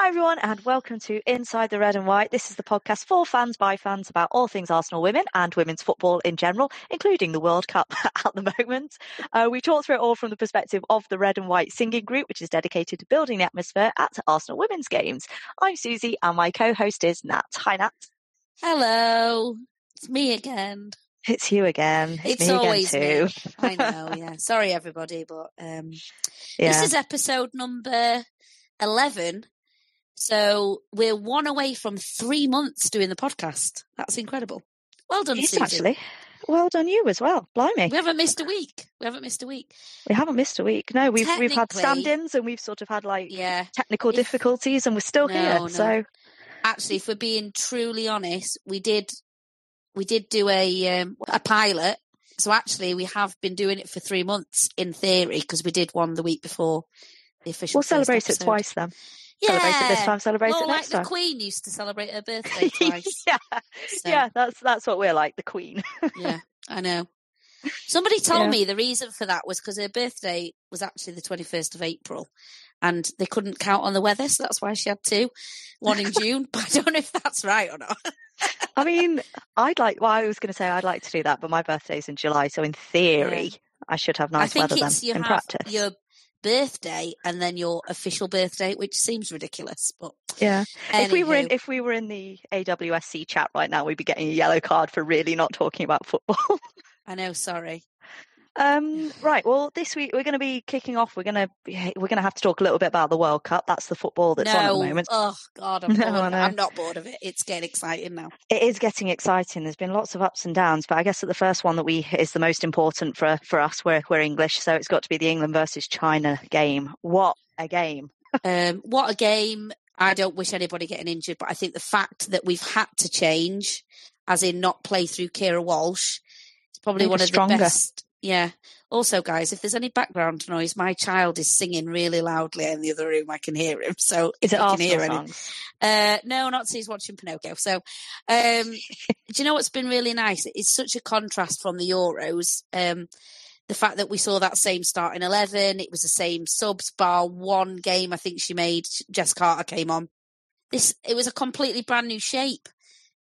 Hi, everyone, and welcome to Inside the Red and White. This is the podcast for fans by fans about all things Arsenal women and women's football in general, including the World Cup at the moment. Uh, we talk through it all from the perspective of the Red and White singing group, which is dedicated to building the atmosphere at Arsenal women's games. I'm Suzy, and my co host is Nat. Hi, Nat. Hello, it's me again. It's you again. It's, me always again, me. I know, yeah. Sorry, everybody, but um, Yeah. this is episode number 11. So we're one away from three months doing the podcast. That's incredible. Well done, Yes, Susan. actually. Well done, you as well. Blimey. We haven't missed a week. We haven't missed a week. We haven't missed a week. No, we've we've had stand-ins and we've sort of had like Yeah. technical If- difficulties, and we're still No, here. no. So Actually, if we're being truly honest, we did we did do a um, a pilot. So actually, we have been doing it for three months in theory because we did one the week before the official. we'll celebrate it twice then. Yeah. Celebrate it this time, celebrate More it like next the time. Queen used to celebrate her birthday twice. yeah, So, yeah, that's that's what we're like, the Queen. yeah, I know. Somebody told Yeah. me the reason for that was because her birthday was actually the 21st of April and they couldn't count on the weather, so that's why she had two. One in June, but I don't know if that's right or not. I mean, I'd like. Well, I was going to say I'd like to do that, but my birthday's in July, so in theory, I should have I nice think weather then in have practice. your birthday and then your official birthday, which seems ridiculous, but Yeah. If we were in if we were in the AWSC chat right now, we'd be getting a yellow card for really not talking about football. I know, sorry. Um, right. Well, this week we're going to be kicking off. We're going to we're going to have to talk a little bit about the World Cup. That's the football that's on at the moment. oh God, I'm, No, bored. I'm not bored of it. It's getting exciting now. It is getting exciting. There's been lots of ups and downs, but I guess that the first one that we is the most important for for us. We're we're English, so it's got to be the England versus China game. What a game! Um, what a game. I don't wish anybody getting injured, but I think the fact that we've had to change, as in not play through Keira Walsh, is probably one of stronger. the best. Yeah. Also, guys, if there's any background noise, my child is singing really loudly in the other room. I can hear him. So Is if it can hear any, uh, no, not he's watching Pinocchio. So, um, do you know what's been really nice? It's such a contrast from the Euros. Um, the fact that we saw that same start in eleven, it was the same subs bar one game. I think she made. Jess Carter came on. This it was a completely brand new shape.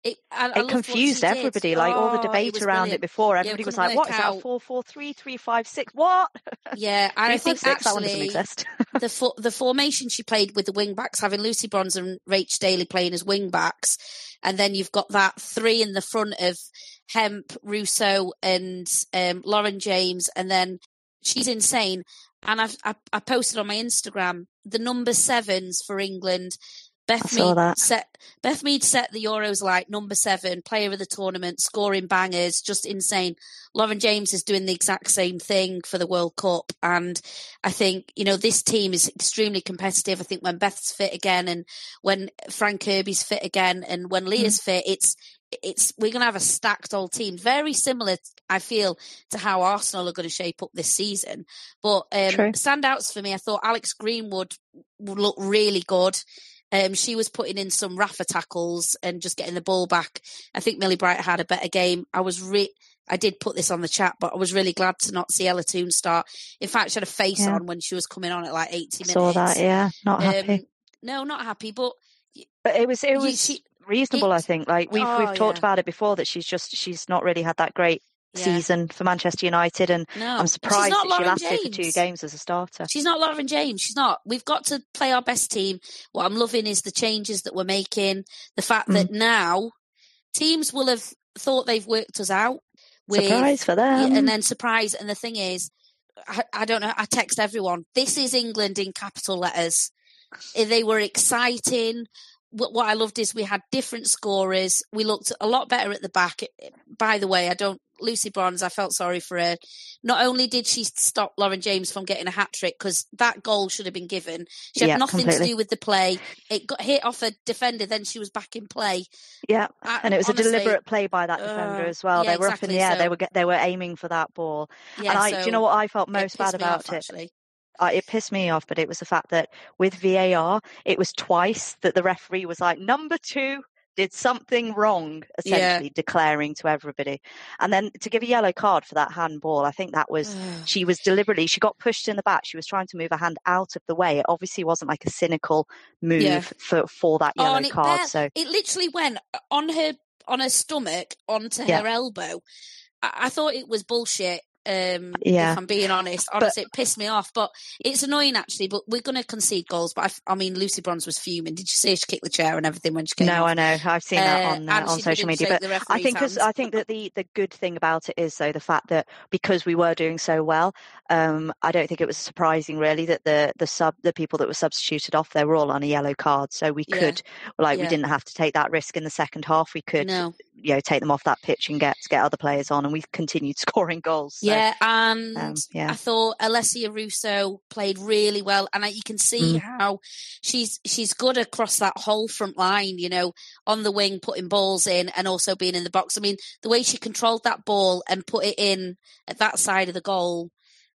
It, I, I It confused she did. everybody. Like all the Oh, debate was around brilliant. it before, Yeah, everybody was couldn't like, "What work is that? out- Four, four, three, three, five, six? What? Yeah, and I think six? That one doesn't exist." the fo- the formation she played with the wing backs, having Lucy Bronze and Rach Daly playing as wing backs, and then you've got that three in the front of Hemp, Russo, and um, Lauren James, and then she's insane. And I've I, I posted on my Instagram the number sevens for England. Beth Mead set Beth Mead set the Euros like number seven, player of the tournament, scoring bangers, just insane. Lauren James is doing the exact same thing for the World Cup, and I think you know this team is extremely competitive. I think when Beth's fit again, and when Fran Kirby's fit again, and when Leah's mm. fit, it's it's we're going to have a stacked old team, very similar, I feel, to how Arsenal are going to shape up this season. But um, standouts for me, I thought Alex Greenwood would look really good. Um, she was putting in some Rafa tackles and just getting the ball back. I think Millie Bright had a better game. I was re- I did put this on the chat, but I was really glad to not see Ella Toone start. In fact, she had a face yeah. on when she was coming on at like 80 minutes. Saw that, yeah. Not um, happy. No, not happy, but but it was it was she, reasonable. I think. Like we've oh, we've talked yeah. about it before that she's just she's not really had that great yeah. season for Manchester United, and no. I'm surprised that she lasted James. for two games as a starter. She's not Lauren James. She's not. We've got to play our best team. What I'm loving is the changes that we're making. The fact mm. that now teams will have thought they've worked us out. With, surprise for them, and then surprise. And the thing is, I, I don't know. I text everyone. This is England in capital letters. They were exciting what I loved is we had different scorers. We looked a lot better at the back. By the way, I don't Lucy Bronze. I felt sorry for her. Not only did she stop Lauren James from getting a hat trick because that goal should have been given. She had yeah, nothing completely. to do with the play. It got hit off a defender, then she was back in play. Yeah, I, and it was honestly, a deliberate play by that defender uh, as well. Yeah, they were exactly up in the air. So. They were they were aiming for that ball. Yeah, and I, so do you know what I felt most bad about off, it? Actually uh, it pissed me off, but it was the fact that with VAR, it was twice that the referee was like, number two did something wrong, essentially yeah. declaring to everybody. And then to give a yellow card for that handball, I think that was, she was deliberately, she got pushed in the back. She was trying to move her hand out of the way. It obviously wasn't like a cynical move yeah. for, for that oh, yellow oh, card. Bare, so it literally went on her, on her stomach onto yeah. her elbow. I, I thought it was bullshit. Um, yeah. If I'm being honest, honestly, but, it pissed me off. But it's annoying actually. But we're going to concede goals. But I, I, mean, Lucy Bronze was fuming. Did you see she kicked the chair and everything when she came? No, off? I know. I've seen uh, that on uh, on social media. But I think I think that the the good thing about it is though the fact that because we were doing so well, um, I don't think it was surprising really that the the sub the people that were substituted off they were all on a yellow card. So we could yeah. like yeah. we didn't have to take that risk in the second half. We could no. you know take them off that pitch and get get other players on, and we've continued scoring goals. So. Yeah, and um, yeah. I thought Alessia Russo played really well, and you can see mm. how she's she's good across that whole front line. You know, on the wing, putting balls in, and also being in the box. I mean, the way she controlled that ball and put it in at that side of the goal.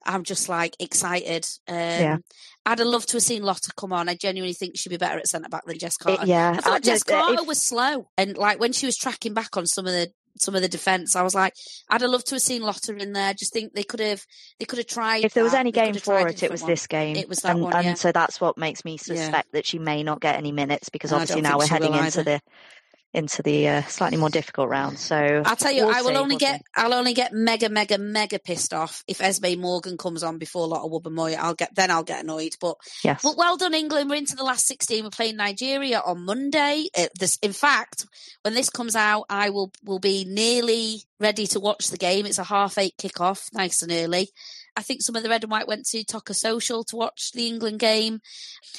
I'm just like excited. Um, yeah. I'd have loved to have seen Lotte come on. I genuinely think she'd be better at centre back than Jess Carter. It, yeah, I thought I, Jess Carter if... was slow, and like when she was tracking back on some of the some of the defence. I was like, I'd have loved to have seen Lotte in there. Just think they could have they could have tried. If there was that. any game for it, it was one. this game. It was that and, one, and so that's what makes me suspect yeah. that she may not get any minutes because obviously now we're heading into the into the uh, slightly more difficult round. So I'll tell you, we'll I will see, only we'll get see. I'll only get mega mega mega pissed off if Esme Morgan comes on before Lotte Wubben-Moy. I'll get then I'll get annoyed. But yes. but well done, England. We're into the last sixteen. We're playing Nigeria on Monday. It, uh, this, in fact, when this comes out, I will will be nearly ready to watch the game. It's a half eight kickoff, nice and early. I think some of the red and white went to Toca Social to watch the England game.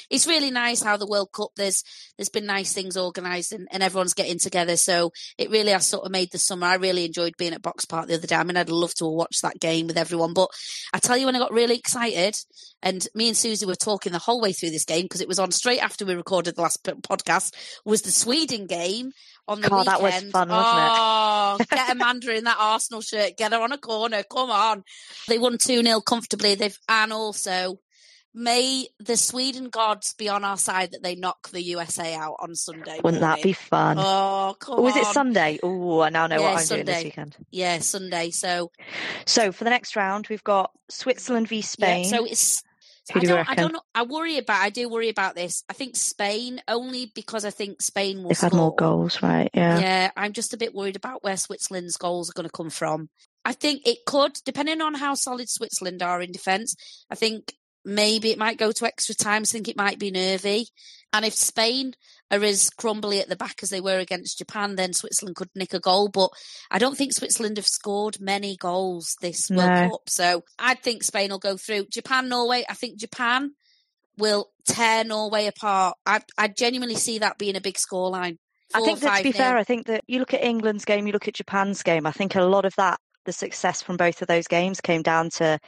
It's really nice how the World Cup there's there's been nice things organised and, and everyone's getting together. So it really has sort of made the summer. I really enjoyed being at Box Park the other day. I mean, I'd love to watch that game with everyone. But I tell you, when I got really excited, and me and Suzy were talking the whole way through this game because it was on straight after we recorded the last podcast, was the Sweden game on the God, weekend. that was fun, wasn't oh, it? get Amanda in that Arsenal shirt, get her on a corner, come on. They won 2 0 comfortably. They've and also may the Sweden gods be on our side that they knock the USA out on Sunday. Wouldn't morning. that be fun? Oh, come was on. it Sunday? Oh, I now know yeah, what I'm Sunday. doing this weekend. Yeah, Sunday. So, so for the next round, we've got Switzerland v Spain. Yeah, so it's who I do don't, I don't know. I worry about. I do worry about this. I think Spain only because I think Spain will. They've score. had more goals, right? Yeah. Yeah, I'm just a bit worried about where Switzerland's goals are going to come from. I think it could, depending on how solid Switzerland are in defence. I think maybe it might go to extra time. I think it might be nervy. And if Spain are as crumbly at the back as they were against Japan, then Switzerland could nick a goal. But I don't think Switzerland have scored many goals this World Cup. So I think Spain will go through. Japan, Norway, I think Japan will tear Norway apart. I, I genuinely see that being a big scoreline. I think that to be fair, I think that you look at England's game, you look at Japan's game. I think a lot of that, the success from both of those games, came down to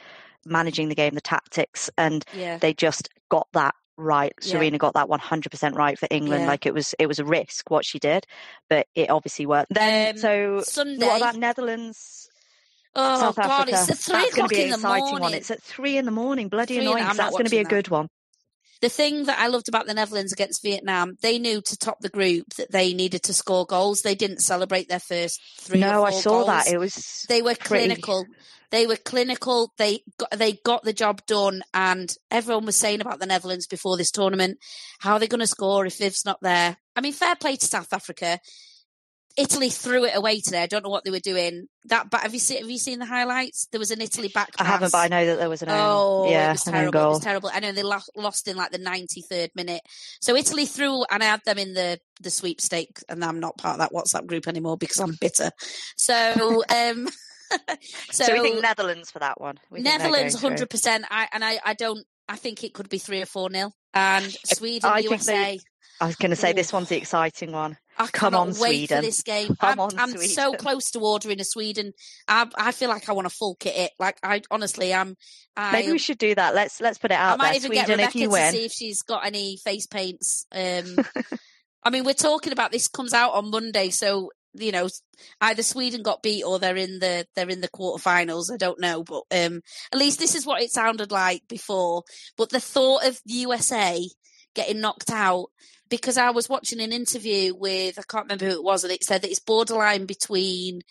managing the game, the tactics, and yeah. they just got that right. Yeah. Sarina got that 100% right for England. Yeah. Like it was, it was a risk what she did, but it obviously worked. Then, Um, so Sunday. what about Netherlands? oh South God, Africa. it's at three that's o'clock be in the exciting morning. one. It's at three in the morning. Bloody Three in- annoying. 'cause I'm not that's going to be a good one. The thing that I loved about the Netherlands against Vietnam, they knew to top the group that they needed to score goals. They didn't celebrate their first three. No, I saw goals. that. It was they were pretty- clinical. They were clinical. They got they got the job done, and everyone was saying about the Netherlands before this tournament. How are they going to score if Viv's not there? I mean, fair play to South Africa. Italy threw it away today. I don't know what they were doing. That, but have you seen? Have you seen the highlights? There was an Italy back. I haven't, but I know that there was an own, Oh, yeah, it was terrible. It was terrible. I know they lost in like the 93rd minute. So Italy threw, and I had them in the the sweepstake, and I'm not part of that WhatsApp group anymore because I'm bitter. So, um, so, So, we think Netherlands for that one. We Netherlands, hundred percent. I and I, I don't. I think it could be three or four nil. And Sweden, I think USA. they- I was going to say this one's the exciting one. I Come on, wait Sweden. for this game. Come I'm, on, I'm so close to ordering a Sweden. I, I feel like I want to full kit it. Like I honestly, I'm. I, Maybe we should do that. Let's let's put it out. I might there. even Sweden, get if Rebecca you to see if she's got any face paints. Um, I mean, we're talking about this comes out on Monday, so you know, either Sweden got beat or they're in the they're in the quarterfinals. I don't know, but um, at least this is what it sounded like before. But the thought of the USA getting knocked out because I was watching an interview with I can't remember who it was, and it said that it's borderline between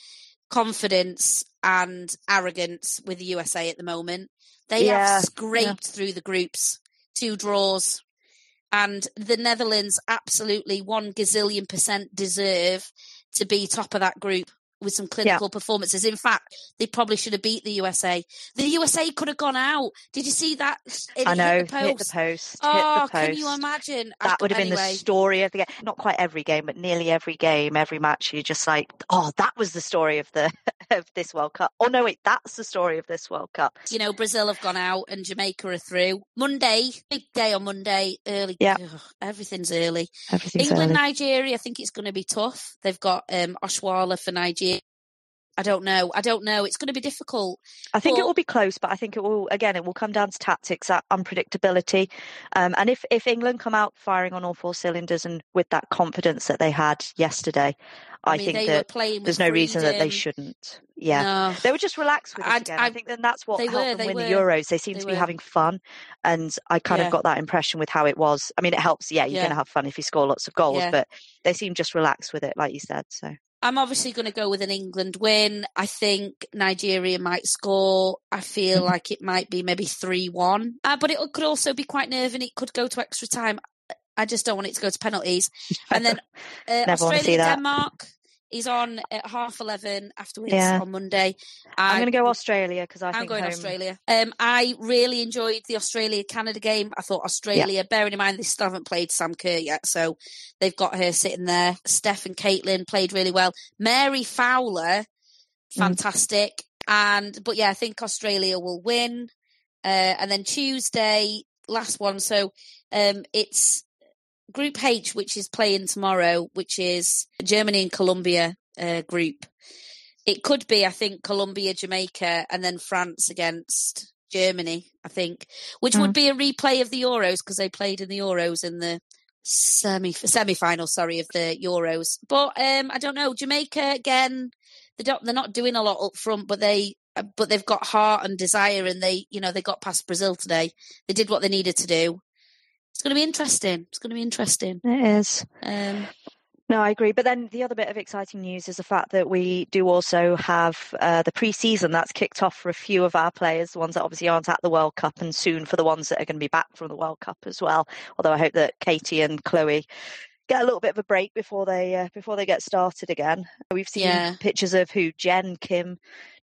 confidence and arrogance with the USA at the moment. They Yeah, have scraped through the groups, two draws, and the Netherlands absolutely one gazillion percent deserve to be top of that group with some clinical performances. In fact, they probably should have beat the USA. The USA could have gone out. Did you see that? It I know hit the hit the post. post. Oh, hit the post. can you imagine? I- That would have been the story of the game. Not quite every game, but nearly every game, every match. You're just like, oh, that was the story of the of this World Cup. Oh no, wait, that's the story of this World Cup. you know, Brazil have gone out and Jamaica are through. Monday, big day on Monday, early. Yeah. Ugh, everything's early. Everything's England, early. Nigeria, I think it's going to be tough. They've got um, Oshoala for Nigeria. I don't know. I don't know. It's going to be difficult. I think it will be close, but I think it will again. It will come down to tactics, that unpredictability, um, and if if England come out firing on all four cylinders and with that confidence that they had yesterday, I, I, mean, think that were there's no reason that they shouldn't. Yeah, No. they were just relaxed with it I- again. I, I- think then that's what helped were, them win the Euros. They seem they to be were. having fun, and I kind Yeah. of got that impression with how it was. I mean, it helps. Yeah, you're Yeah. going to have fun if you score lots of goals, Yeah. but they seem just relaxed with it, like you said. So I'm obviously going to go with an England win. I think Nigeria might score. I feel Mm-hmm. like it might be maybe 3 1. Uh, but it could also be quite nerve and it could go to extra time. I just don't want it to go to penalties. And then uh, Never wanna see Australia, that. Denmark is on at half 11 afterwards Yeah. on Monday. I'm going to go Australia because I I'm think going home, Australia. Um, I really enjoyed the Australia Canada game. I thought Australia, bearing in mind they still haven't played Sam Kerr yet, so they've got her sitting there. Steph and Caitlin played really well. Mary Fowler, Mm. fantastic. And but yeah, I think Australia will win. Uh, and then Tuesday, last one. So um, it's Group H, which is playing tomorrow, which is Germany and Colombia uh, group. It could be, I think, Colombia, Jamaica, and then France against Germany. I think, which would be a replay of the Euros because they played in the Euros in the semi semi final. Sorry, of the Euros. But um, I don't know. Jamaica again. They don't. They're not doing a lot up front, but they. But they've got heart and desire, and they, you know, they got past Brazil today. They did what they needed to do. It's going to be interesting. It's going to be interesting. It is. Um, No, I agree. But then the other bit of exciting news is the fact that we do also have uh, the pre-season that's kicked off for a few of our players, the ones that obviously aren't at the World Cup, and soon for the ones that are going to be back from the World Cup as well. Although I hope that Katie and Chloe get a little bit of a break before they uh, before they get started again. We've seen Yeah. pictures of who Jen, Kim,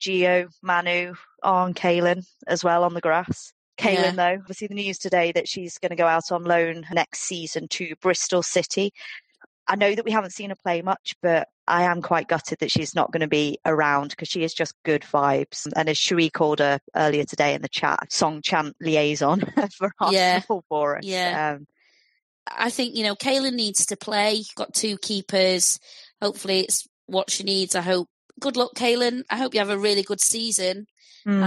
Gio, Manu, and Kaylan as well on the grass. Kaylan, Yeah. though, obviously the news today that she's going to go out on loan next season to Bristol City. I know that we haven't seen her play much, but I am quite gutted that she's not going to be around because she is just good vibes. And as Shui called her earlier today in the chat, song chant liaison for Arsenal Yeah. for us. Yeah. Um, I think, you know, Kaylan needs to play. Got two keepers. Hopefully it's what she needs. I hope. Good luck, Kaylan. I hope you have a really good season. Mm.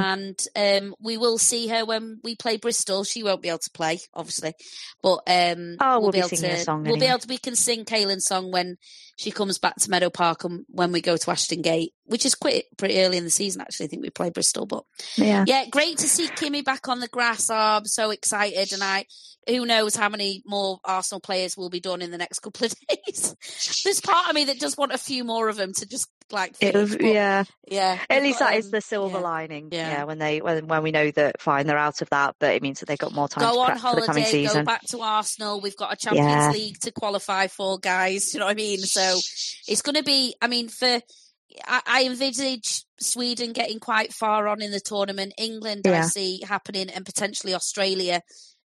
And um, we will see her when we play Bristol. She won't be able to play, obviously, but um, Oh, we'll be able to. song we'll be able to. We can sing Kaylan's song when she comes back to Meadow Park and when we go to Ashton Gate, which is quite pretty early in the season. Actually, I think we play Bristol, but yeah. yeah, great to see Kimmy back on the grass. Oh, I'm so excited, and I who knows how many more Arsenal players will be done in the next couple of days. There's part of me that does want a few more of them to just like It'll- finish, but yeah. yeah. At least that is the silver yeah. lining. Yeah. Yeah. when they when when we know that fine they're out of that, but it means that they've got more time Go to on prep for the coming holiday, go back to Arsenal. We've got a Champions Yeah. League to qualify for, guys. You know what I mean? So it's going to be. I mean, for I, I envisage Sweden getting quite far on in the tournament. England, I see happening, and potentially Australia,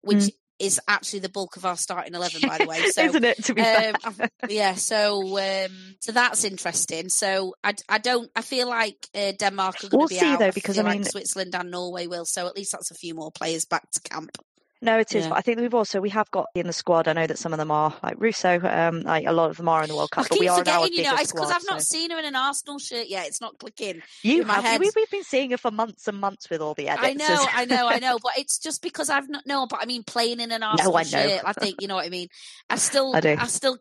which Mm. Is actually the bulk of our starting eleven, by the way. So Isn't it? To be fair. um, I've- yeah, so um, so that's interesting. So I, I don't I feel like uh, Denmark are going to We'll be see, out. though, because, I like mean- Switzerland and Norway will. So at least that's a few more players back to camp. No, it is. Yeah. But I think we've also we have got in the squad. I know that some of them are like Russo. Um, like a lot of them are in the World I Cup, but keep we are now forgetting, you know, it's because I've not so- seen her in an Arsenal shirt yet. It's not clicking. You have. head. We, we've been seeing her for months and months with all the edits. I know, I know, I know, but it's just because I've not no, but I mean playing in an Arsenal no, I shirt. I think you know what I mean. I still, I do. still.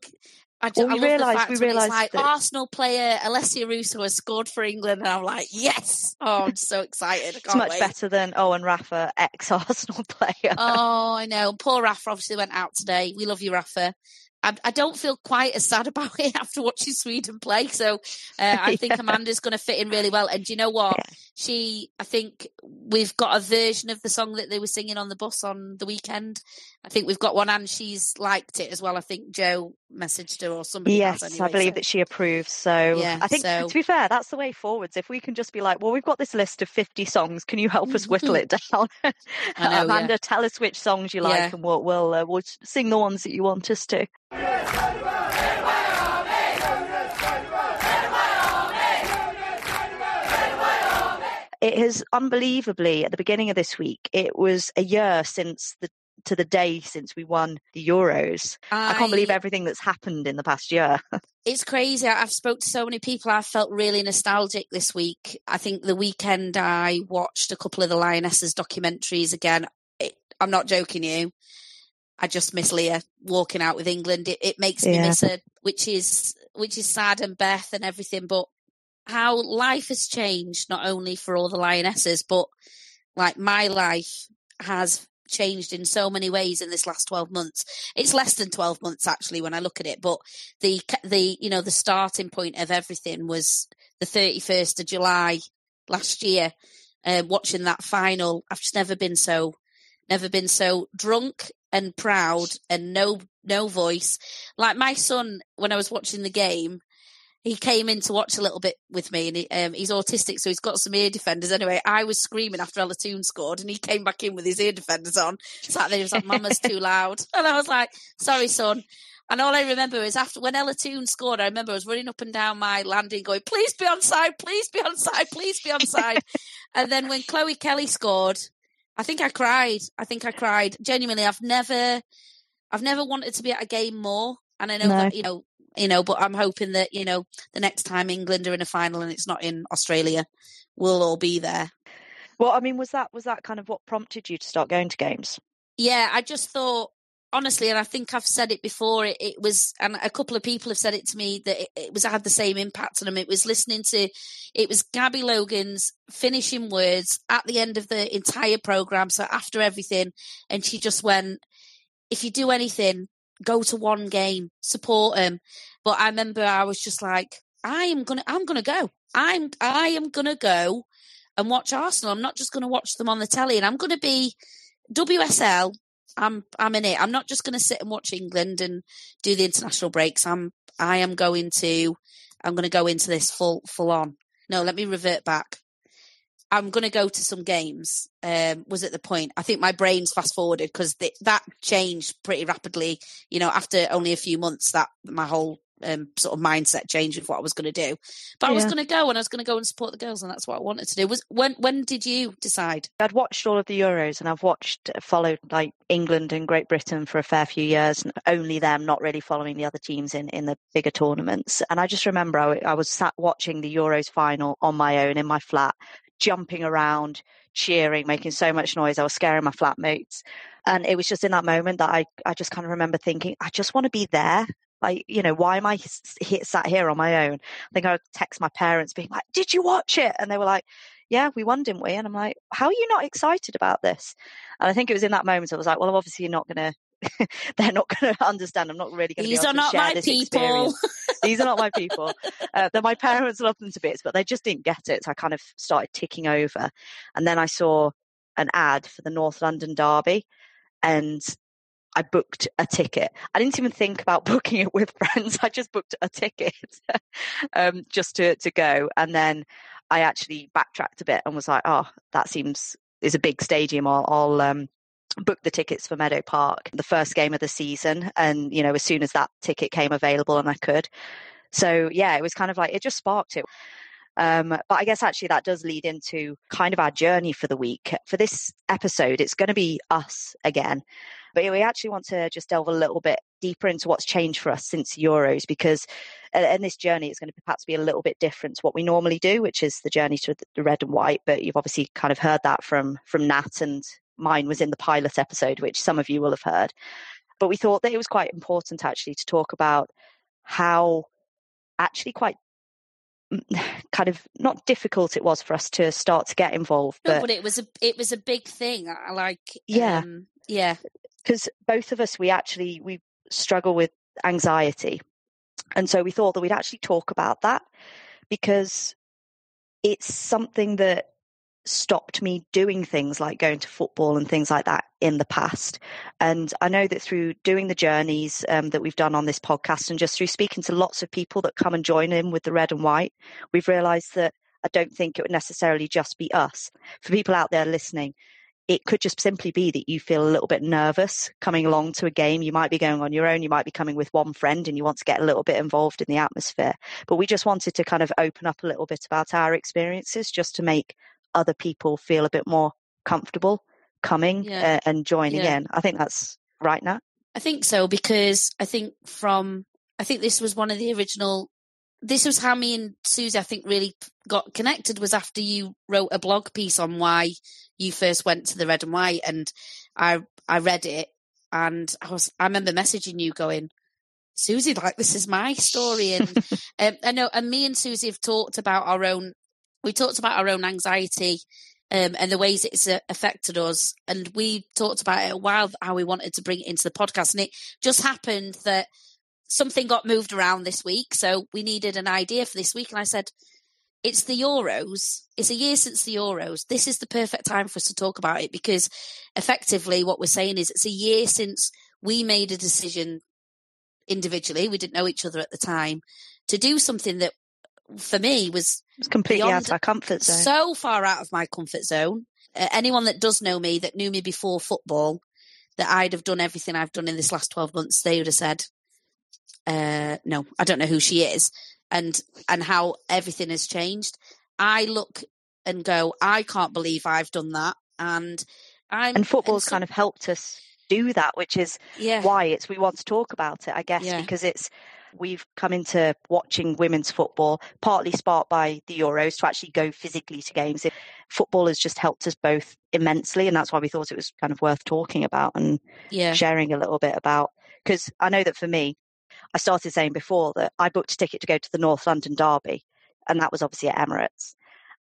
I, Well, we I love realised- we realised like that- Arsenal player Alessia Russo has scored for England, and I'm like, yes! Oh, I'm so excited! It's much wait. better than Owen Rafa, ex Arsenal player. Oh, I know. Poor Rafa obviously went out today. We love you, Rafa. I, I don't feel quite as sad about it after watching Sweden play. So uh, I think Yeah. Amanda's going to fit in really well. And do you know what? Yeah. She, I think we've got a version of the song that they were singing on the bus on the weekend. I think we've got one, and she's liked it as well. I think Joe messaged her or somebody. Yes, has I believe so- that she approves. So Yeah, I think, so- to be fair, that's the way forwards. If we can just be like, well, we've got this list of 50 songs. Can you help us whittle it down? Know. Amanda, tell us which songs you like and we'll, we'll, uh, we'll sing the ones that you want us to. It has unbelievably at the beginning of this week. It was a year since the to the day since we won the Euros. I can't believe everything that's happened in the past year. It's crazy. I- I've spoke to so many people. I felt really nostalgic this week. I think the weekend I watched a couple of the Lionesses documentaries again. It, I'm not joking you. I just miss Leah walking out with England. It, it makes me Yeah. miss her, which is which is sad and Beth and everything. But how life has changed, not only for all the Lionesses, but like my life has changed in so many ways in this last 12 months. It's less than 12 months actually when I look at it, but the the you know the starting point of everything was the 31st of July last year uh, watching that final I've just never been so never been so drunk and proud and no no voice. Like my son when I was watching the game he came in to watch a little bit with me and he, um, he's autistic so he's got some ear defenders. Anyway I was screaming after Ella Toone scored and he came back in with his ear defenders on. Sat there he was like mama's too loud. And I was like sorry son. And all I remember is after when Ella Toone scored, I remember I was running up and down my landing going, please be on side, please be on side, please be on side. and then when Chloe Kelly scored, I think I cried. I think I cried. Genuinely, I've never I've never wanted to be at a game more. And I know No. that, you know, you know, but I'm hoping that, you know, the next time England are in a final and it's not in Australia, we'll all be there. Well, I mean, was that was that kind of what prompted you to start going to games? Yeah, I just thought honestly, and I think I've said it before. It, it was, and a couple of people have said it to me that it, it was had the same impact on them. It was listening to, it was Gabby Logan's finishing words at the end of the entire program. So after everything, and she just went, "If you do anything, go to one game, support him." But I remember I was just like, "I am gonna, I'm gonna go. I'm, I am gonna go." And watch Arsenal. I'm not just going to watch them on the telly, and I'm going to be WSL I'm I'm in it. I'm not just going to sit and watch England and do the international breaks. I'm I am going to I'm going to go into this full full on. No, let me revert back. I'm going to go to some games um, was at the point. I think my brain's fast forwarded because that changed pretty rapidly. You know, after only a few months, that my whole um, sort of mindset change of what I was going to do. But yeah. I was going to go and I was going to go and support the girls, and that's what I wanted to do. Was when when did you decide? I'd watched all of the Euros, and I've watched uh, followed like England and Great Britain for a fair few years, and only them, not really following the other teams in in the bigger tournaments. And I just remember I, I was sat watching the Euros final on my own in my flat, jumping around, cheering, making so much noise. I was scaring my flatmates. And it was just in that moment that I, I just kind of remember thinking, I just want to be there. Like, you know, why am I sat here on my own? I think I would text my parents being like, did you watch it? And they were like, yeah, we won, didn't we? And I'm like, how are you not excited about this? And I think it was in that moment I was like, well, obviously you're not going to they're not going to understand. I'm not really going to These be able are to not share my this people. experience. These are not my people. Uh, they're my parents love them to bits, but they just didn't get it. So I kind of started ticking over, and then I saw an ad for the North London Derby, and I booked a ticket. I didn't even think about booking it with friends. I just booked a ticket um, just to to go, and then I actually backtracked a bit and was like, "Oh, that seems is a big stadium. I'll, I'll um, booked the tickets for Meadow Park, the first game of the season, and you know as soon as that ticket came available and I could, so yeah, it was kind of like it just sparked it. Um, but I guess actually that does lead into kind of our journey for the week. For this episode, it's going to be us again. But we actually want to just delve a little bit deeper into what's changed for us since Euros because in this journey it's going to perhaps be a little bit different to what we normally do, which is the journey to the red and white. But you've obviously kind of heard that from from Nat and mine was in the pilot episode, which some of you will have heard. But we thought that it was quite important actually to talk about how actually quite kind of not difficult it was for us to start to get involved. But, no, but it was a it was a big thing. I like yeah um, yeah because both of us we actually we struggle with anxiety, and so we thought that we'd actually talk about that because it's something that stopped me doing things like going to football and things like that in the past. And I know that through doing the journeys um, that we've done on this podcast and just through speaking to lots of people that come and join in with the red and white, we've realized that I don't think it would necessarily just be us. For people out there listening, it could just simply be that you feel a little bit nervous coming along to a game. You might be going on your own. You might be coming with one friend and you want to get a little bit involved in the atmosphere. But we just wanted to kind of open up a little bit about our experiences just to make other people feel a bit more comfortable coming yeah. uh, and joining yeah. in. I think that's right now. I think so because I think from I think this was one of the original. This was how me and Suzy I think really got connected was after you wrote a blog piece on why you first went to the red and white and I I read it and I was I remember messaging you going Suzy like this is my story and um, I know and me and Susie have talked about our own we talked about our own anxiety um, and the ways it's uh, affected us. And we talked about it a while how we wanted to bring it into the podcast. And it just happened that something got moved around this week. So we needed an idea for this week. And I said, it's the Euros. It's a year since the Euros. This is the perfect time for us to talk about it because effectively what we're saying is it's a year since we made a decision individually. We didn't know each other at the time to do something that for me was it's completely out of my comfort zone. So far out of my comfort zone. Uh, anyone that does know me, that knew me before football, that I'd have done everything I've done in this last 12 months, they would have said, uh, no, I don't know who she is and, and how everything has changed. I look and go, I can't believe I've done that. And I'm, and football's and so, kind of helped us do that, which is yeah. why it's, we want to talk about it, I guess, yeah. because it's, we've come into watching women's football, partly sparked by the Euros to actually go physically to games. Football has just helped us both immensely, and that's why we thought it was kind of worth talking about and yeah. sharing a little bit about. Because I know that for me, I started saying before that I booked a ticket to go to the North London Derby, and that was obviously at Emirates.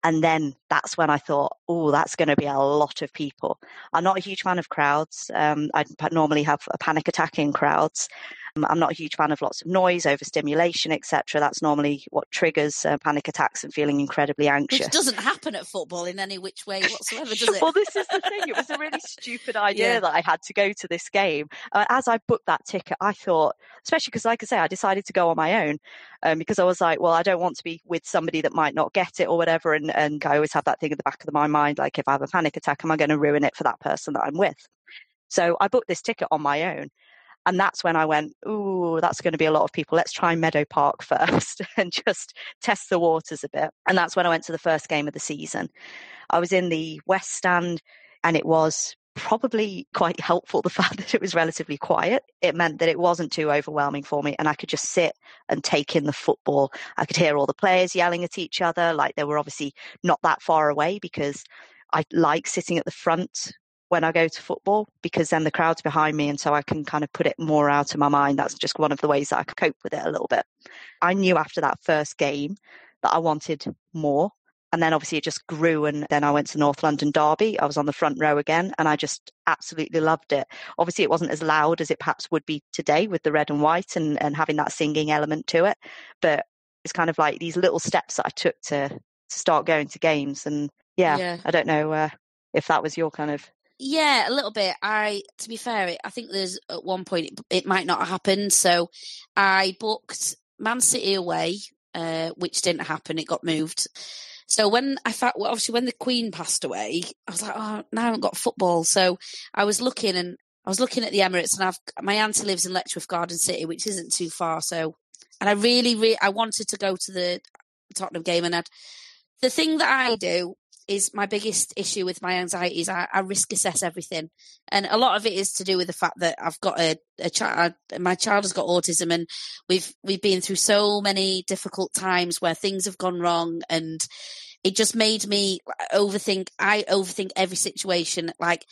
And then that's when I thought, oh, that's going to be a lot of people. I'm not a huge fan of crowds. Um, I normally have a panic attack in crowds. Um, I'm not a huge fan of lots of noise, overstimulation, etc. That's normally what triggers uh, panic attacks and feeling incredibly anxious. Which doesn't happen at football in any which way whatsoever, does it? well, this is the thing. It was a really stupid idea yeah. that I had to go to this game. Uh, as I booked that ticket, I thought, especially because, like I say, I decided to go on my own um, because I was like, well, I don't want to be with somebody that might not get it or whatever. And, and I always have that thing in the back of my mind, like if I have a panic attack, am I going to ruin it for that person that I'm with? So I booked this ticket on my own. And that's when I went, ooh, that's going to be a lot of people. Let's try Meadow Park first and just test the waters a bit. And that's when I went to the first game of the season. I was in the West Stand and it was probably quite helpful the fact that it was relatively quiet. It meant that it wasn't too overwhelming for me and I could just sit and take in the football. I could hear all the players yelling at each other, like they were obviously not that far away because I like sitting at the front when I go to football because then the crowd's behind me and so I can kind of put it more out of my mind. That's just one of the ways that I could cope with it a little bit. I knew after that first game that I wanted more. And then obviously it just grew and then I went to North London Derby. I was on the front row again and I just absolutely loved it. Obviously it wasn't as loud as it perhaps would be today with the red and white and, and having that singing element to it. But it's kind of like these little steps that I took to to start going to games and yeah, yeah. I don't know uh, if that was your kind of yeah, a little bit. I, to be fair, I think there's at one point it, it might not have happened. So I booked Man City away, uh, which didn't happen. It got moved. So when I thought, well, obviously when the Queen passed away, I was like, oh, now I haven't got football. So I was looking and I was looking at the Emirates, and I've my auntie lives in Letchworth Garden City, which isn't too far. So, and I really, really, I wanted to go to the Tottenham game, and I'd the thing that I do is my biggest issue with my anxiety is I, I, risk assess everything, and a lot of it is to do with the fact that I've got a, a child. My child has got autism, and we've we've been through so many difficult times where things have gone wrong, and it just made me overthink. I overthink every situation, like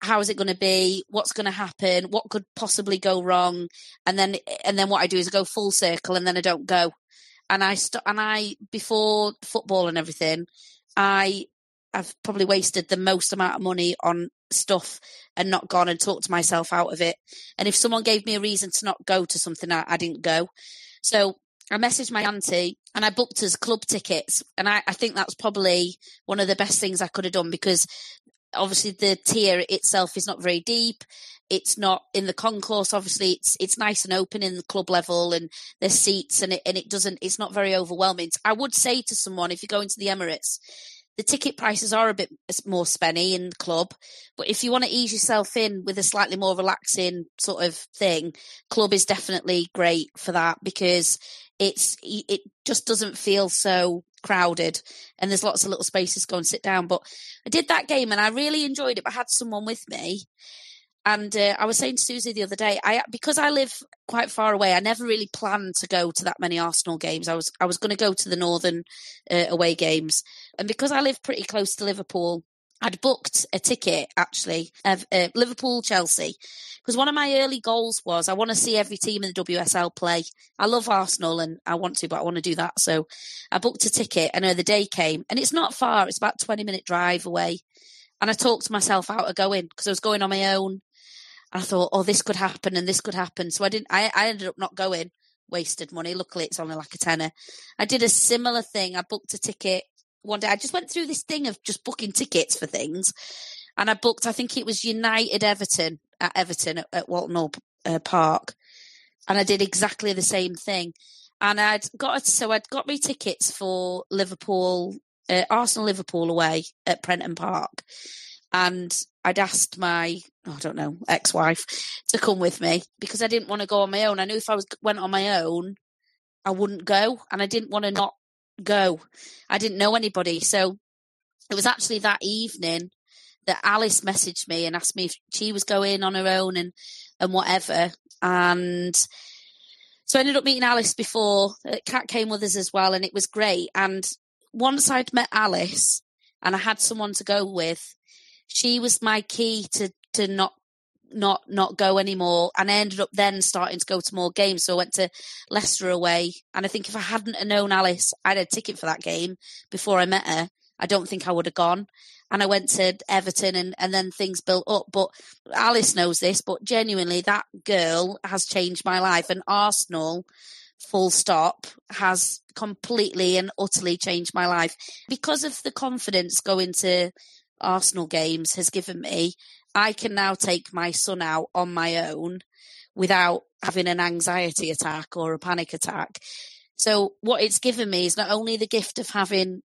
how is it going to be what's going to happen what could possibly go wrong and then and then what i do is I go full circle and then i don't go and i st- and i before football and everything I have probably wasted the most amount of money on stuff and not gone and talked myself out of it. And if someone gave me a reason to not go to something, I, I didn't go. So I messaged my auntie and I booked us club tickets. And I, I think that's probably one of the best things I could have done because obviously the tier itself is not very deep. It's not in the concourse. Obviously, it's it's nice and open in the club level, and there's seats, and it and it doesn't. It's not very overwhelming. I would say to someone if you go into the Emirates, the ticket prices are a bit more spenny in the club, but if you want to ease yourself in with a slightly more relaxing sort of thing, club is definitely great for that because it's it just doesn't feel so crowded and there's lots of little spaces to go and sit down. But I did that game and I really enjoyed it. But I had someone with me and uh, I was saying to Suzy the other day, I because I live quite far away, I never really planned to go to that many Arsenal games. I was I was going to go to the northern uh, away games, and because I live pretty close to Liverpool, I'd booked a ticket actually of uh, Liverpool Chelsea because one of my early goals was I want to see every team in the WSL play. I love Arsenal and I want to, but I want to do that. So I booked a ticket, and the day came, and it's not far; it's about twenty minute drive away. And I talked myself out of going because I was going on my own. I thought, oh, this could happen and this could happen. So I didn't, I, I ended up not going, wasted money. Luckily, it's only like a tenner. I did a similar thing. I booked a ticket one day. I just went through this thing of just booking tickets for things. And I booked, I think it was United Everton at Everton at, at Walton uh, Park. And I did exactly the same thing. And I'd got, so I'd got me tickets for Liverpool, uh, Arsenal Liverpool away at Prenton Park. And I'd asked my, oh, I don't know, ex-wife to come with me because I didn't want to go on my own. I knew if I was went on my own, I wouldn't go, and I didn't want to not go. I didn't know anybody, so it was actually that evening that Alice messaged me and asked me if she was going on her own and and whatever. And so I ended up meeting Alice before. Kat uh, came with us as well, and it was great. And once I'd met Alice and I had someone to go with, she was my key to to not not not go anymore. And I ended up then starting to go to more games. So I went to Leicester away. And I think if I hadn't known Alice I had a ticket for that game before I met her. I don't think I would have gone. And I went to Everton and, and then things built up. But Alice knows this, but genuinely that girl has changed my life. And Arsenal full stop has completely and utterly changed my life. Because of the confidence going to Arsenal games has given me. I can now take my son out on my own without having an anxiety attack or a panic attack. So what it's given me is not only the gift of having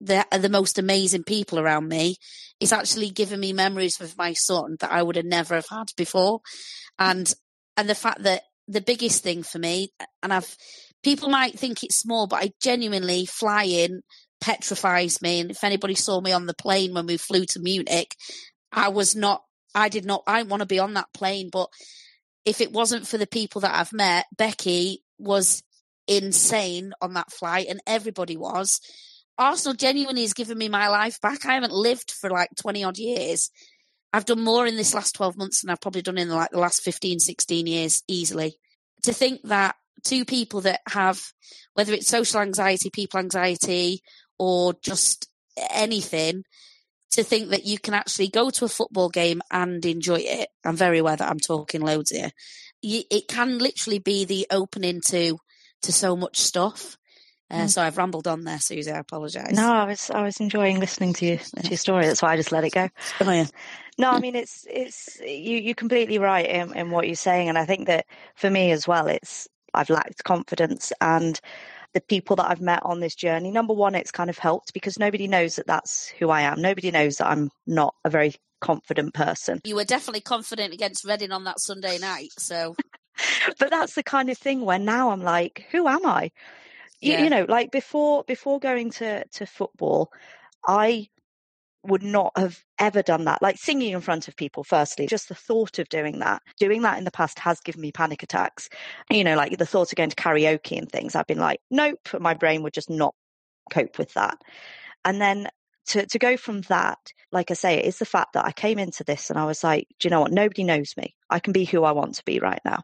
the the most amazing people around me, it's actually given me memories with my son that I would have never have had before. And and the fact that the biggest thing for me, and I've people might think it's small, but I genuinely flying petrifies me. And if anybody saw me on the plane when we flew to Munich, I was not I did not I want to be on that plane, but if it wasn't for the people that I've met, Becky was insane on that flight and everybody was. Arsenal genuinely has given me my life back. I haven't lived for like 20 odd years. I've done more in this last 12 months than I've probably done in like the last 15, 16 years easily. To think that two people that have, whether it's social anxiety, people anxiety, or just anything, to think that you can actually go to a football game and enjoy it. I'm very aware that I'm talking loads here. it can literally be the opening to to so much stuff. Uh, mm. So I've rambled on there, Suzy. I apologise. No, I was I was enjoying listening to you to your story. That's why I just let it go. Oh, yeah. No, I mean it's it's you you're completely right in, in what you're saying, and I think that for me as well, it's I've lacked confidence and the people that I've met on this journey. Number one, it's kind of helped because nobody knows that that's who I am. Nobody knows that I'm not a very confident person. You were definitely confident against Reading on that Sunday night, so. but that's the kind of thing where now I'm like, who am I? You, yeah. you know, like before before going to to football, I would not have ever done that. Like singing in front of people, firstly, just the thought of doing that, doing that in the past has given me panic attacks. You know, like the thought of going to karaoke and things, I've been like, nope, my brain would just not cope with that. And then to, to go from that, like I say, it's the fact that I came into this and I was like, do you know what? Nobody knows me. I can be who I want to be right now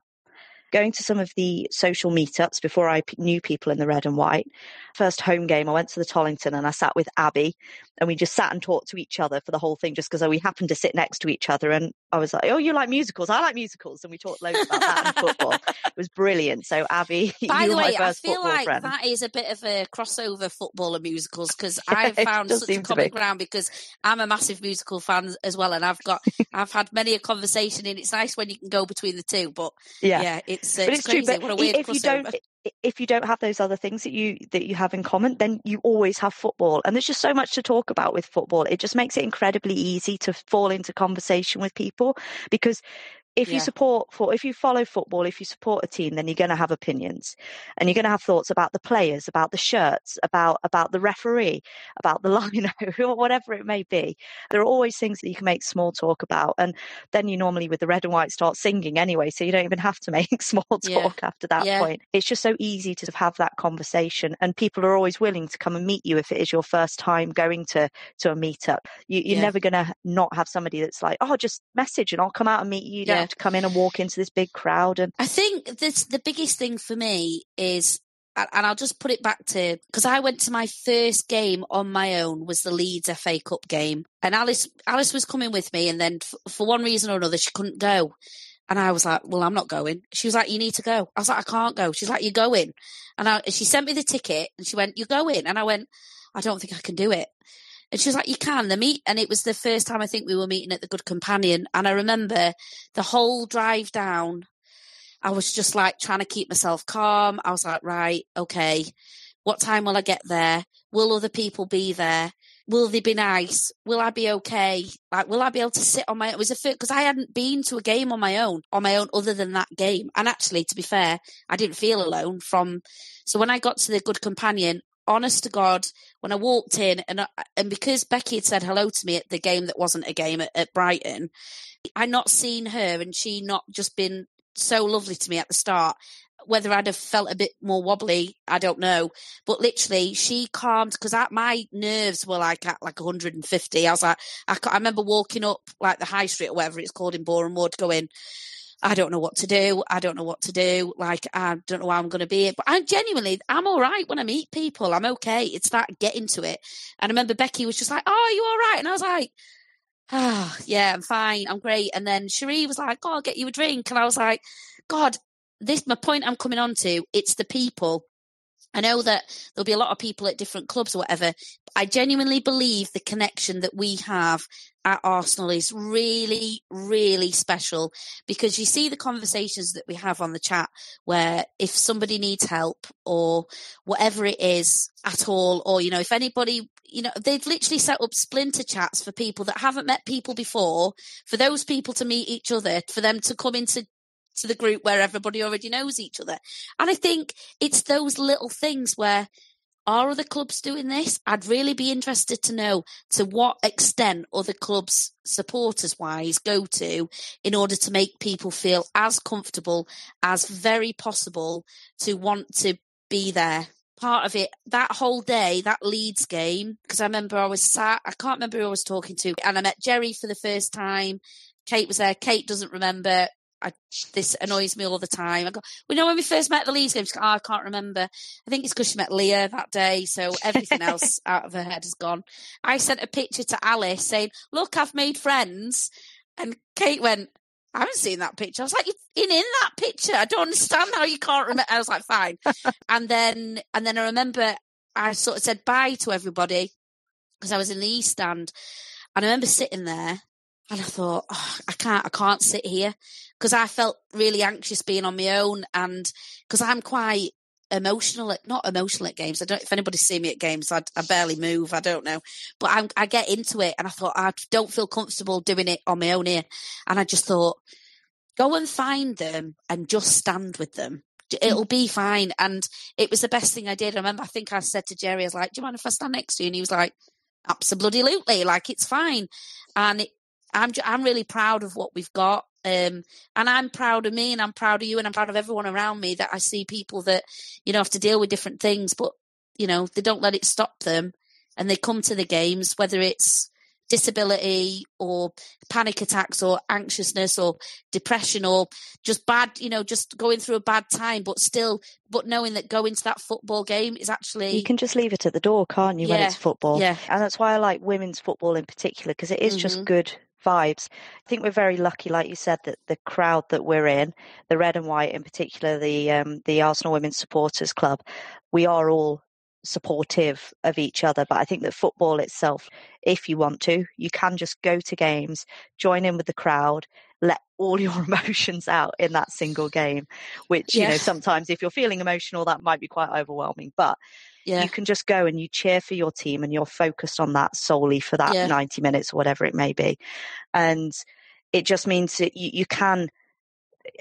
going to some of the social meetups before I knew people in the red and white. First home game, I went to the Tollington and I sat with Abby and we just sat and talked to each other for the whole thing just because we happened to sit next to each other. And I was like, oh, you like musicals? I like musicals. And we talked loads about that and football. It was brilliant. So, Abby, by the way, I feel like friend. that is a bit of a crossover football and musicals because I've found such a common ground because I'm a massive musical fan as well. And I've got, I've had many a conversation and it's nice when you can go between the two. But yeah, yeah it's, but it's. True, weird if crossover. You don't, if you don't have those other things that you that you have in common then you always have football and there's just so much to talk about with football it just makes it incredibly easy to fall into conversation with people because if yeah. you support for if you follow football if you support a team then you're going to have opinions and you're going to have thoughts about the players about the shirts about about the referee about the lino or whatever it may be there are always things that you can make small talk about and then you normally with the red and white start singing anyway so you don't even have to make small talk yeah. after that yeah. point it's just so easy to have that conversation and people are always willing to come and meet you if it is your first time going to to a meetup you, you're never going to not have somebody that's like oh just message and i'll come out and meet you, you have to come in and walk into this big crowd. And I think this, the biggest thing for me is, and I'll just put it back to because I went to my first game on my own was the Leeds FA Cup game, and Alice Alice was coming with me, and then f- for one reason or another she couldn't go. And I was like, well, I'm not going. She was like, you need to go. I was like, I can't go. She's like, you're going. And I, she sent me the ticket and she went, you're going. And I went, I don't think I can do it. And she was like, you can, the meet. And it was the first time I think we were meeting at the Good Companion. And I remember the whole drive down, I was just like trying to keep myself calm. I was like, right, okay, what time will I get there? Will other people be there? Will they be nice? Will I be okay? Like, will I be able to sit on my own? It was a first, because I hadn't been to a game on my own, on my own other than that game. And actually, to be fair, I didn't feel alone from, so when I got to the Good Companion, honest to God, when I walked in and and because Becky had said hello to me at the game that wasn't a game at, at Brighton, I not seen her and she not just been so lovely to me at the start. Whether I'd have felt a bit more wobbly, I don't know. But literally, she calmed because my nerves were like at like 150. I was like, I, I remember walking up like the high street or whatever it's called in Borehamwood, going, I don't know what to do. I don't know what to do. Like, I don't know how I'm going to be. But I genuinely, I'm all right when I meet people. I'm okay. It's that getting to it. And I remember Becky was just like, Oh, are you all right? And I was like, Oh, yeah, I'm fine. I'm great. And then Cherie was like, Oh, I'll get you a drink. And I was like, God, this, my point I'm coming on to, it's the people I know that there'll be a lot of people at different clubs or whatever. I genuinely believe the connection that we have at Arsenal is really, really special because you see the conversations that we have on the chat where if somebody needs help or whatever it is at all, or, you know, if anybody, you know, they've literally set up splinter chats for people that haven't met people before, for those people to meet each other, for them to come into to the group where everybody already knows each other. And I think it's those little things where are other clubs doing this? I'd really be interested to know to what extent other clubs, supporters wise, go to in order to make people feel as comfortable as very possible to want to be there. Part of it, that whole day, that Leeds game, because I remember I was sat, I can't remember who I was talking to, and I met Jerry for the first time. Kate was there. Kate doesn't remember. I, this annoys me all the time. I go, we know when we first met the Leeds game, oh, I can't remember. I think it's because she met Leah that day, so everything else out of her head has gone. I sent a picture to Alice saying, "Look, I've made friends," and Kate went, "I haven't seen that picture." I was like, "You're in in that picture. I don't understand how you can't remember." I was like, "Fine," and then and then I remember I sort of said bye to everybody because I was in the East Stand, and I remember sitting there and I thought, oh, I can't, I can't sit here because I felt really anxious being on my own, and because I'm quite emotional at not emotional at games. I don't if anybody's seen me at games, I, I barely move. I don't know, but I'm, I get into it, and I thought I don't feel comfortable doing it on my own here, and I just thought, go and find them and just stand with them. Hmm. It'll be fine. And it was the best thing I did. I remember, I think I said to Jerry, I was like, do you mind if I stand next to you? And he was like, absolutely, like it's fine. And it, I'm I'm really proud of what we've got. Um, and I'm proud of me and I'm proud of you and I'm proud of everyone around me that I see people that, you know, have to deal with different things, but, you know, they don't let it stop them and they come to the games, whether it's disability or panic attacks or anxiousness or depression or just bad, you know, just going through a bad time, but still, but knowing that going to that football game is actually. You can just leave it at the door, can't you, yeah, when it's football? Yeah. And that's why I like women's football in particular, because it is mm-hmm. just good vibes. I think we're very lucky, like you said, that the crowd that we're in, the red and white in particular, the um, the Arsenal Women's Supporters Club, we are all supportive of each other. But I think that football itself, if you want to, you can just go to games, join in with the crowd, let all your emotions out in that single game. Which you know sometimes if you're feeling emotional, that might be quite overwhelming, but yeah. you can just go and you cheer for your team and you're focused on that solely for that yeah. 90 minutes or whatever it may be. And it just means that you, you can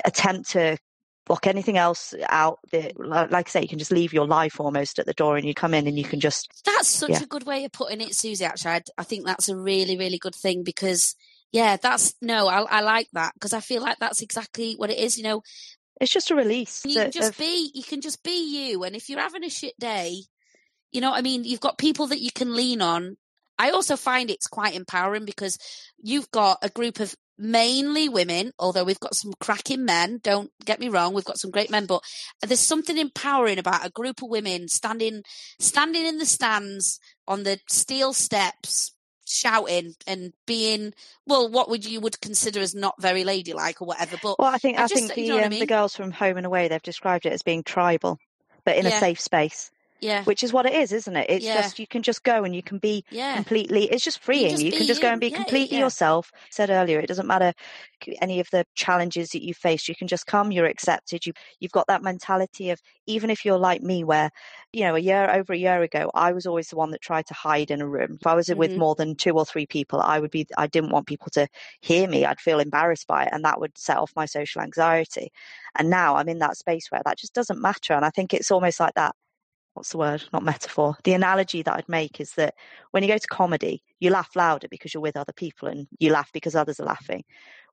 attempt to block anything else out. like I say, you can just leave your life almost at the door and you come in and you can just. That's such yeah. a good way of putting it, Suzy, actually. I, I think that's a really, really good thing because yeah, that's no, I, I like that because I feel like that's exactly what it is. You know, it's just a release. You can just of... be, you can just be you. And if you're having a shit day, you know what I mean? You've got people that you can lean on. I also find it's quite empowering because you've got a group of mainly women, although we've got some cracking men. Don't get me wrong, we've got some great men, but there's something empowering about a group of women standing, standing in the stands on the steel steps, shouting and being well what would you would consider as not very ladylike or whatever but well i think i, just, think the, you know um, I mean? the girls from home and away they've described it as being tribal but in yeah. a safe space yeah. Which is what it is, isn't it? It's yeah. just you can just go and you can be yeah. completely it's just freeing. You, just, you can just go and be yeah, completely yourself. I said earlier, it doesn't matter any of the challenges that you face, you can just come, you're accepted. You you've got that mentality of even if you're like me where, you know, a year over a year ago, I was always the one that tried to hide in a room. If I was mm-hmm. with more than two or three people, I would be I didn't want people to hear me. I'd feel embarrassed by it and that would set off my social anxiety. And now I'm in that space where that just doesn't matter. And I think it's almost like that what's the word? Not metaphor. The analogy that I'd make is that when you go to comedy, you laugh louder because you're with other people and you laugh because others are laughing.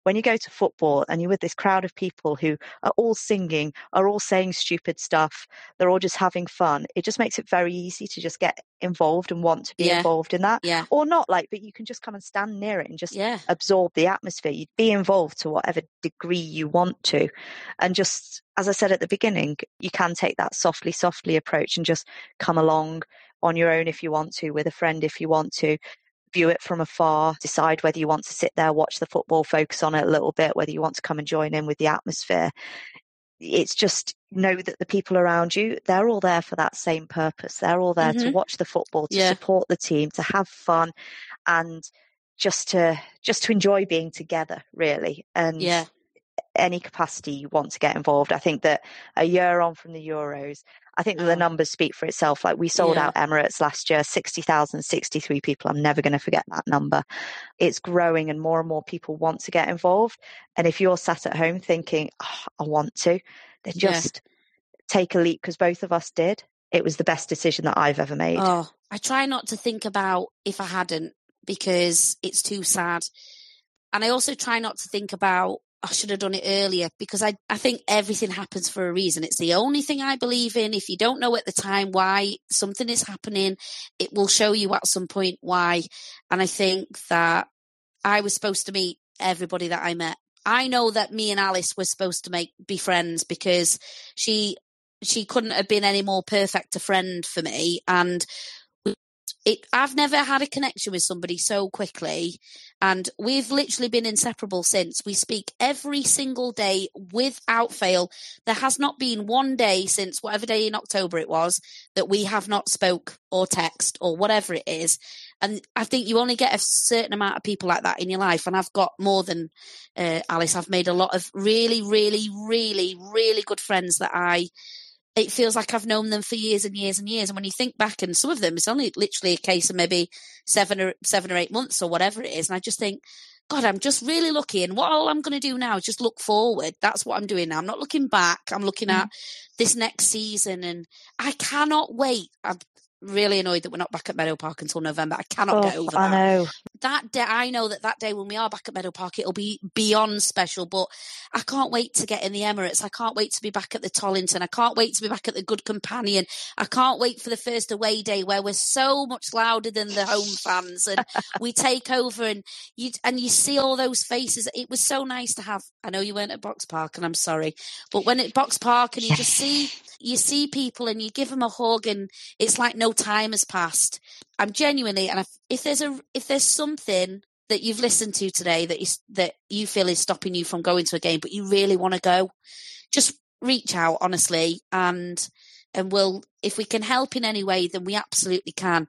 When you go to football and you're with this crowd of people who are all singing, are all saying stupid stuff, they're all just having fun, it just makes it very easy to just get involved and want to be Yeah. involved in that. Yeah. Or not like, but you can just come and stand near it and just Yeah. absorb the atmosphere. You'd be involved to whatever degree you want to. And just, as I said at the beginning, you can take that softly, softly approach and just come along on your own if you want to, with a friend if you want to. View it from afar, decide whether you want to sit there, watch the football, focus on it a little bit, whether you want to come and join in with the atmosphere. It's just know that the people around you, they're all there for that same purpose. They're all there to Mhm. watch the football, to Yeah. support the team, to have fun and just to just to enjoy being together really and Yeah. any capacity you want to get involved i think that a year on from the euros i think that the Oh. numbers speak for itself like we sold Yeah. out emirates last year 60,000 63 people i'm never going to forget that number it's growing and more and more people want to get involved and if you're sat at home thinking oh, i want to then Yeah. just take a leap because both of us did it was the best decision that i've ever made Oh, I try not to think about if I hadn't because it's too sad. And I also try not to think about I should have done it earlier because I, I think everything happens for a reason. It's the only thing I believe in. If you don't know at the time why something is happening, it will show you at some point why. And I think that I was supposed to meet everybody that I met. I know that me and Alice were supposed to make be friends because she she couldn't have been any more perfect a friend for me and it I've never had a connection with somebody so quickly and we've literally been inseparable since. We speak every single day without fail. There has not been one day since whatever day in October it was that we have not spoke or text or whatever it is. And I think you only get a certain amount of people like that in your life and I've got more than uh, Alice. I've made a lot of really really really really good friends that I it feels like I've known them for years and years and years. And when you think back, and some of them, it's only literally a case of maybe seven or seven or eight months or whatever it is. And I just think, God, I'm just really lucky. And what all I'm going to do now is just look forward. That's what I'm doing now. I'm not looking back. I'm looking mm. at this next season, and I cannot wait. I'm really annoyed that we're not back at Meadow Park until November. I cannot get Oh, over I that know. that day, I know that that day when we are back at Meadow Park, it'll be beyond special. But I can't wait to get in the Emirates. I can't wait to be back at the Tollington. I can't wait to be back at the Good Companion. I can't wait for the first away day where we're so much louder than the home fans and we take over and you and you see all those faces. It was so nice to have. I know you weren't at Box Park, and I'm sorry, but when at Box Park and you just see you see people and you give them a hug and it's like no time has passed. I'm genuinely, and if, there's a if there's something that you've listened to today that is that you feel is stopping you from going to a game, but you really want to go, just reach out honestly, and and we'll if we can help in any way, then we absolutely can.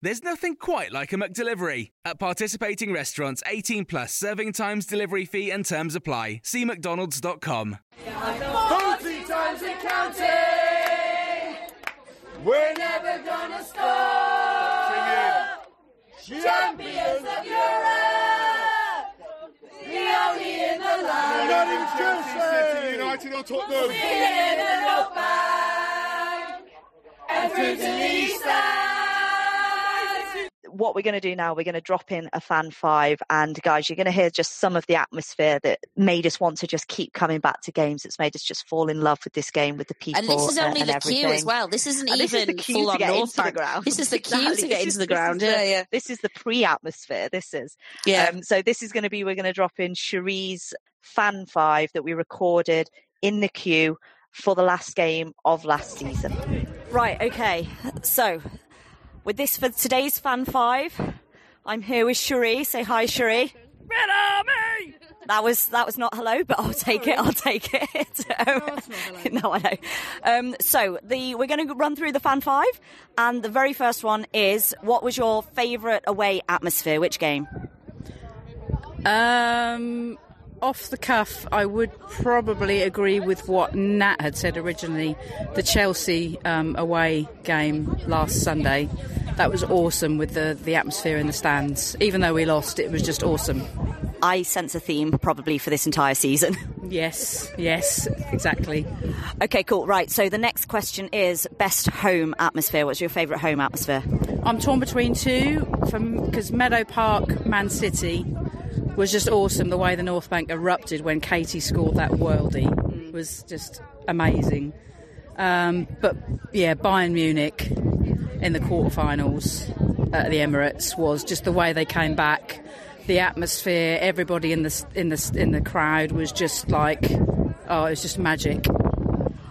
There's nothing quite like a McDelivery. At participating restaurants, 18 plus serving times, delivery fee, and terms apply. See McDonald's.com. Forty times and counting. We're never gonna stop. Champions of Europe. The only in the line. Not even Chelsea. United or Tottenham. in the rope bank. And through to the East Easter. What we're going to do now, we're going to drop in a fan five. And guys, you're going to hear just some of the atmosphere that made us want to just keep coming back to games. It's made us just fall in love with this game, with the people. And this is only and the everything. queue as well. This isn't And this is the even queue full on North into the ground. This is the queue Exactly. to get This into is- the this is ground. Yeah, yeah. This is the pre-atmosphere. This is. Yeah. Um, so this is going to be. We're going to drop in Cherie's fan five that we recorded in the queue for the last game of last season. Right, okay. So, with this for today's Fan 5, I'm here with Cherie. Say hi, Cherie. Red Army! That was that was not hello, but I'll take it. I'll take it. Um, no, I know. Um, so the we're going to run through the fan five, and the very first one is: what was your favourite away atmosphere? Which game? Um, off the cuff, I would probably agree with what Nat had said originally. The Chelsea um, away game last Sunday, that was awesome with the the atmosphere in the stands. Even though we lost, it was just awesome. I sense a theme probably for this entire season. Yes, yes, exactly. Okay, cool. Right, so the next question is best home atmosphere. What's your favourite home atmosphere? I'm torn between two because Meadow Park, Man City was just awesome. The way the North Bank erupted when Katie scored that worldie was just amazing. Um, but yeah, Bayern Munich in the quarterfinals at the Emirates was just the way they came back the atmosphere, everybody in the in the in the crowd was just like, oh, it was just magic.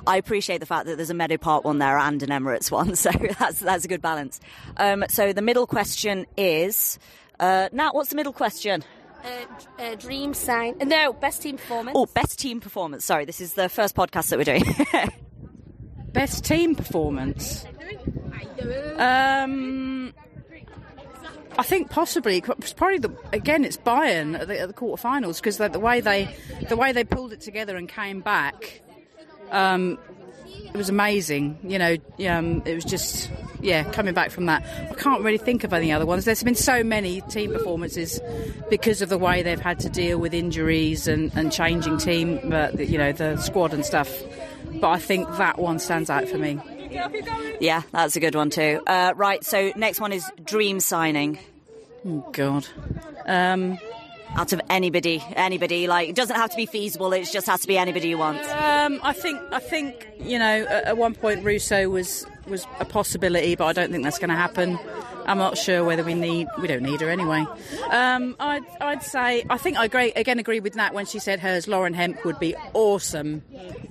I appreciate the fact that there's a Meadow Park one there and an Emirates one, so that's that's a good balance. Um, so the middle question is, uh, Nat, what's the middle question? Uh, uh, dream sign. No, best team performance. Oh, best team performance. Sorry, this is the first podcast that we're doing. best team performance. Um, I think possibly, it's probably the, again, it's Bayern at the, at the quarterfinals because the, the, way they the way they pulled it together and came back, um, it was amazing. You know, um, it was just yeah, coming back from that. I can't really think of any other ones. There's been so many team performances because of the way they've had to deal with injuries and, and changing team, but you know the squad and stuff. But I think that one stands out for me. Yeah, that's a good one too. Uh, right, so next one is dream signing. Oh God. Um, out of anybody, anybody. Like it doesn't have to be feasible. It just has to be anybody you want. Um, I think, I think you know, at, one point Russo was was a possibility, but I don't think that's going to happen. I'm not sure whether we need. We don't need her anyway. Um, I'd, I'd say. I think I agree again. Agree with Nat when she said hers. Lauren Hemp would be awesome,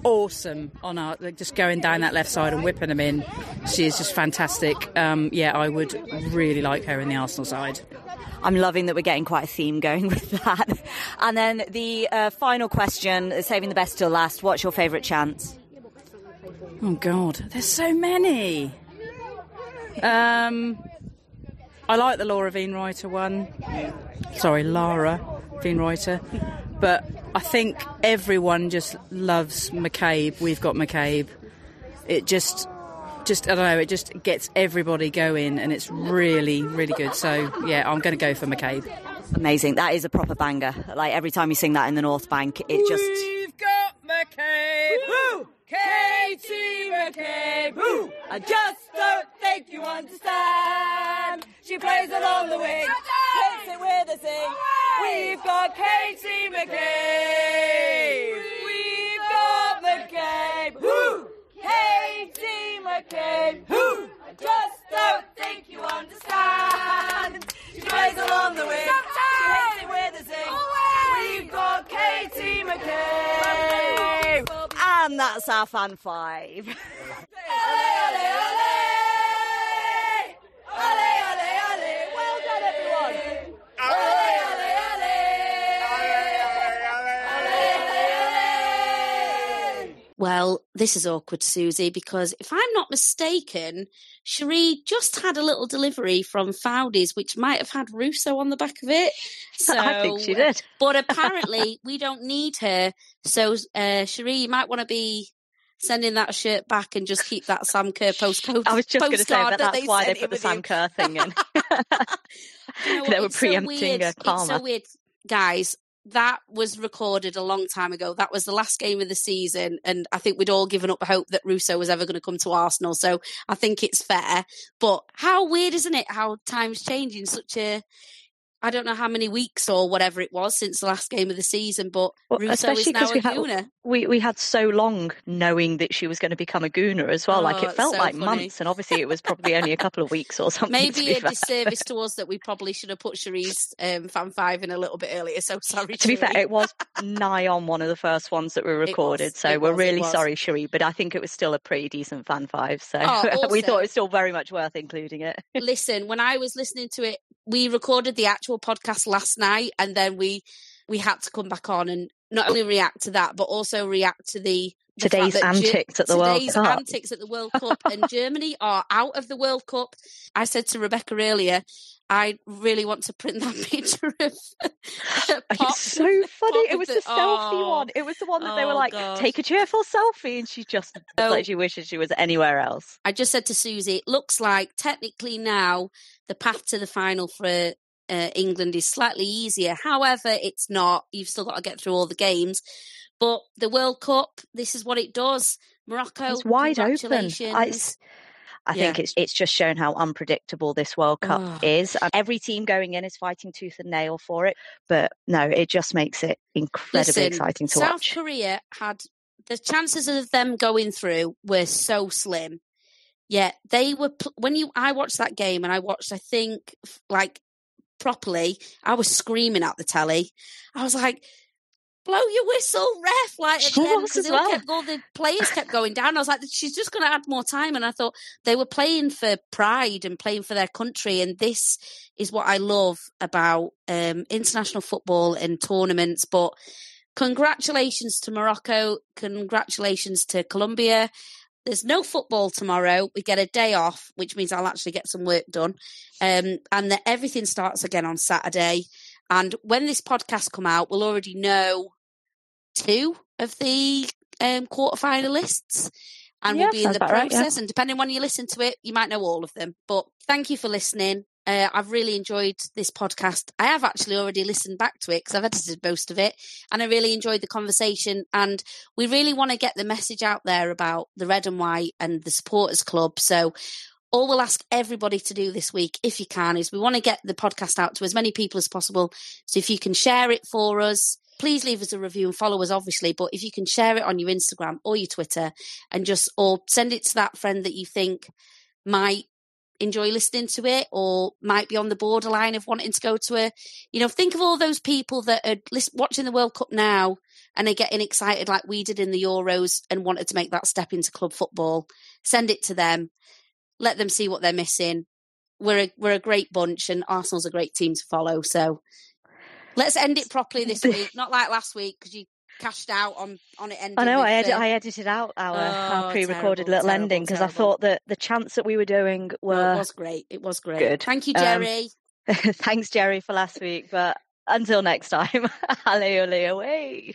awesome on our like just going down that left side and whipping them in. She is just fantastic. Um, yeah, I would really like her in the Arsenal side. I'm loving that we're getting quite a theme going with that. And then the uh, final question, saving the best till last. What's your favourite chance? Oh God, there's so many. Um, I like the Laura Wienroither one. Sorry, Lara Wienroither. But I think everyone just loves McCabe. We've got McCabe. It just, just I don't know. It just gets everybody going, and it's really, really good. So yeah, I'm going to go for McCabe. Amazing. That is a proper banger. Like every time you sing that in the North Bank, it just. We've got McCabe. Woo! Katie McCabe. Woo! I just don't think you understand. She plays along the wing, takes it with a sing. We've got Katie McCabe. We've got McCabe. Woo! McCabe. Who? I just don't think you understand. She plays along the wing, she hits it with a. We've got Katie McCabe. And that's our fan five. Well, this is awkward, Suzy, because if I'm not mistaken, Cherie just had a little delivery from Fowdy's, which might have had Russo on the back of it. So, I think she did. But apparently, we don't need her. So, uh, Cherie, you might want to be sending that shirt back and just keep that Sam Kerr postcode. I was just going to say postcard that that's they why they put the Sam Kerr thing in. You know they were It's so preempting weird. uh, It's so weird, guys. That was recorded a long time ago. That was the last game of the season, and I think we'd all given up hope that Russo was ever going to come to Arsenal. So I think it's fair. But how weird, isn't it? How times change in such a I don't know how many weeks or whatever it was since the last game of the season, but Well, Russo especially is now because a we had Gooner. we, we had so long knowing that she was going to become a gooner as well. like Oh, it felt so like funny. months, and obviously it was probably only a couple of weeks or something. Maybe a fair. disservice to us that we probably should have put Cherie's um, fan five in a little bit earlier. So sorry. To be fair, it was nigh on one of the first ones that were was, recorded, so it we're was, really sorry, Cherie, but I think it was still a pretty decent fan five, so Oh, we thought it was still very much worth including it. listen, when I was listening to it, we recorded the actual podcast last night, and then we we had to come back on and not only react to that, but also react to the. The Today's Ge- antics at the World today's Cup. antics at the World Cup, and Germany are out of the World Cup. I said to Rebecca earlier, I really want to print that picture of. Pop. It's so funny. It was with the selfie oh. one. It was the one that they were Oh, like, gosh. take a cheerful selfie, and she just looked like she wishes she was anywhere else. I just said to Suzy, it looks like technically now the path to the final for uh, England is slightly easier. However, it's not. You've still got to get through all the games. But the World Cup, this is what it does. Morocco, It's wide open. I. I think Yeah. it's it's just shown how unpredictable this World Cup Oh. is. Every team going in is fighting tooth and nail for it, but no, it just makes it incredibly Listen, exciting to South watch. South Korea had the chances of them going through were so slim. Yet they were when you I watched that game and I watched I think like properly I was screaming at the telly. I was like blow your whistle ref like at the was because as well. kept, all the players kept going down. I was like she's just going to add more time and I thought they were playing for pride and playing for their country and this is what I love about um, international football and tournaments but congratulations to Morocco. Congratulations to Colombia. There's no football tomorrow. We get a day off, which means I'll actually get some work done. Um, and that everything starts again on Saturday. And when this podcast come out, we'll already know two of the um, quarterfinalists. And Yeah, we'll be in the about right, process. yeah. And depending when you listen to it, you might know all of them. But thank you for listening. Uh, I've really enjoyed this podcast. I have actually already listened back to it because I've edited most of it, and I really enjoyed the conversation. And we really want to get the message out there about the red and white and the supporters club. So, all we'll ask everybody to do this week, if you can, is we want to get the podcast out to as many people as possible. So, if you can share it for us, please leave us a review and follow us, obviously. But if you can share it on your Instagram or your Twitter, and just or send it to that friend that you think might enjoy listening to it or might be on the borderline of wanting to go to a you know think of all those people that are watching the world cup now and they're getting excited like we did in the euros and wanted to make that step into club football send it to them let them see what they're missing we're a, we're a great bunch and arsenal's a great team to follow so let's end it properly this week not like last week because you cashed out on on it ending I know. I, edit, I edited out our, our Oh, pre-recorded terrible, little terrible, ending because I thought that the chants that we were doing No, were it was great it was great good. thank you Um, jerry Thanks, Jerry, for last week. But until next time, alle ole away.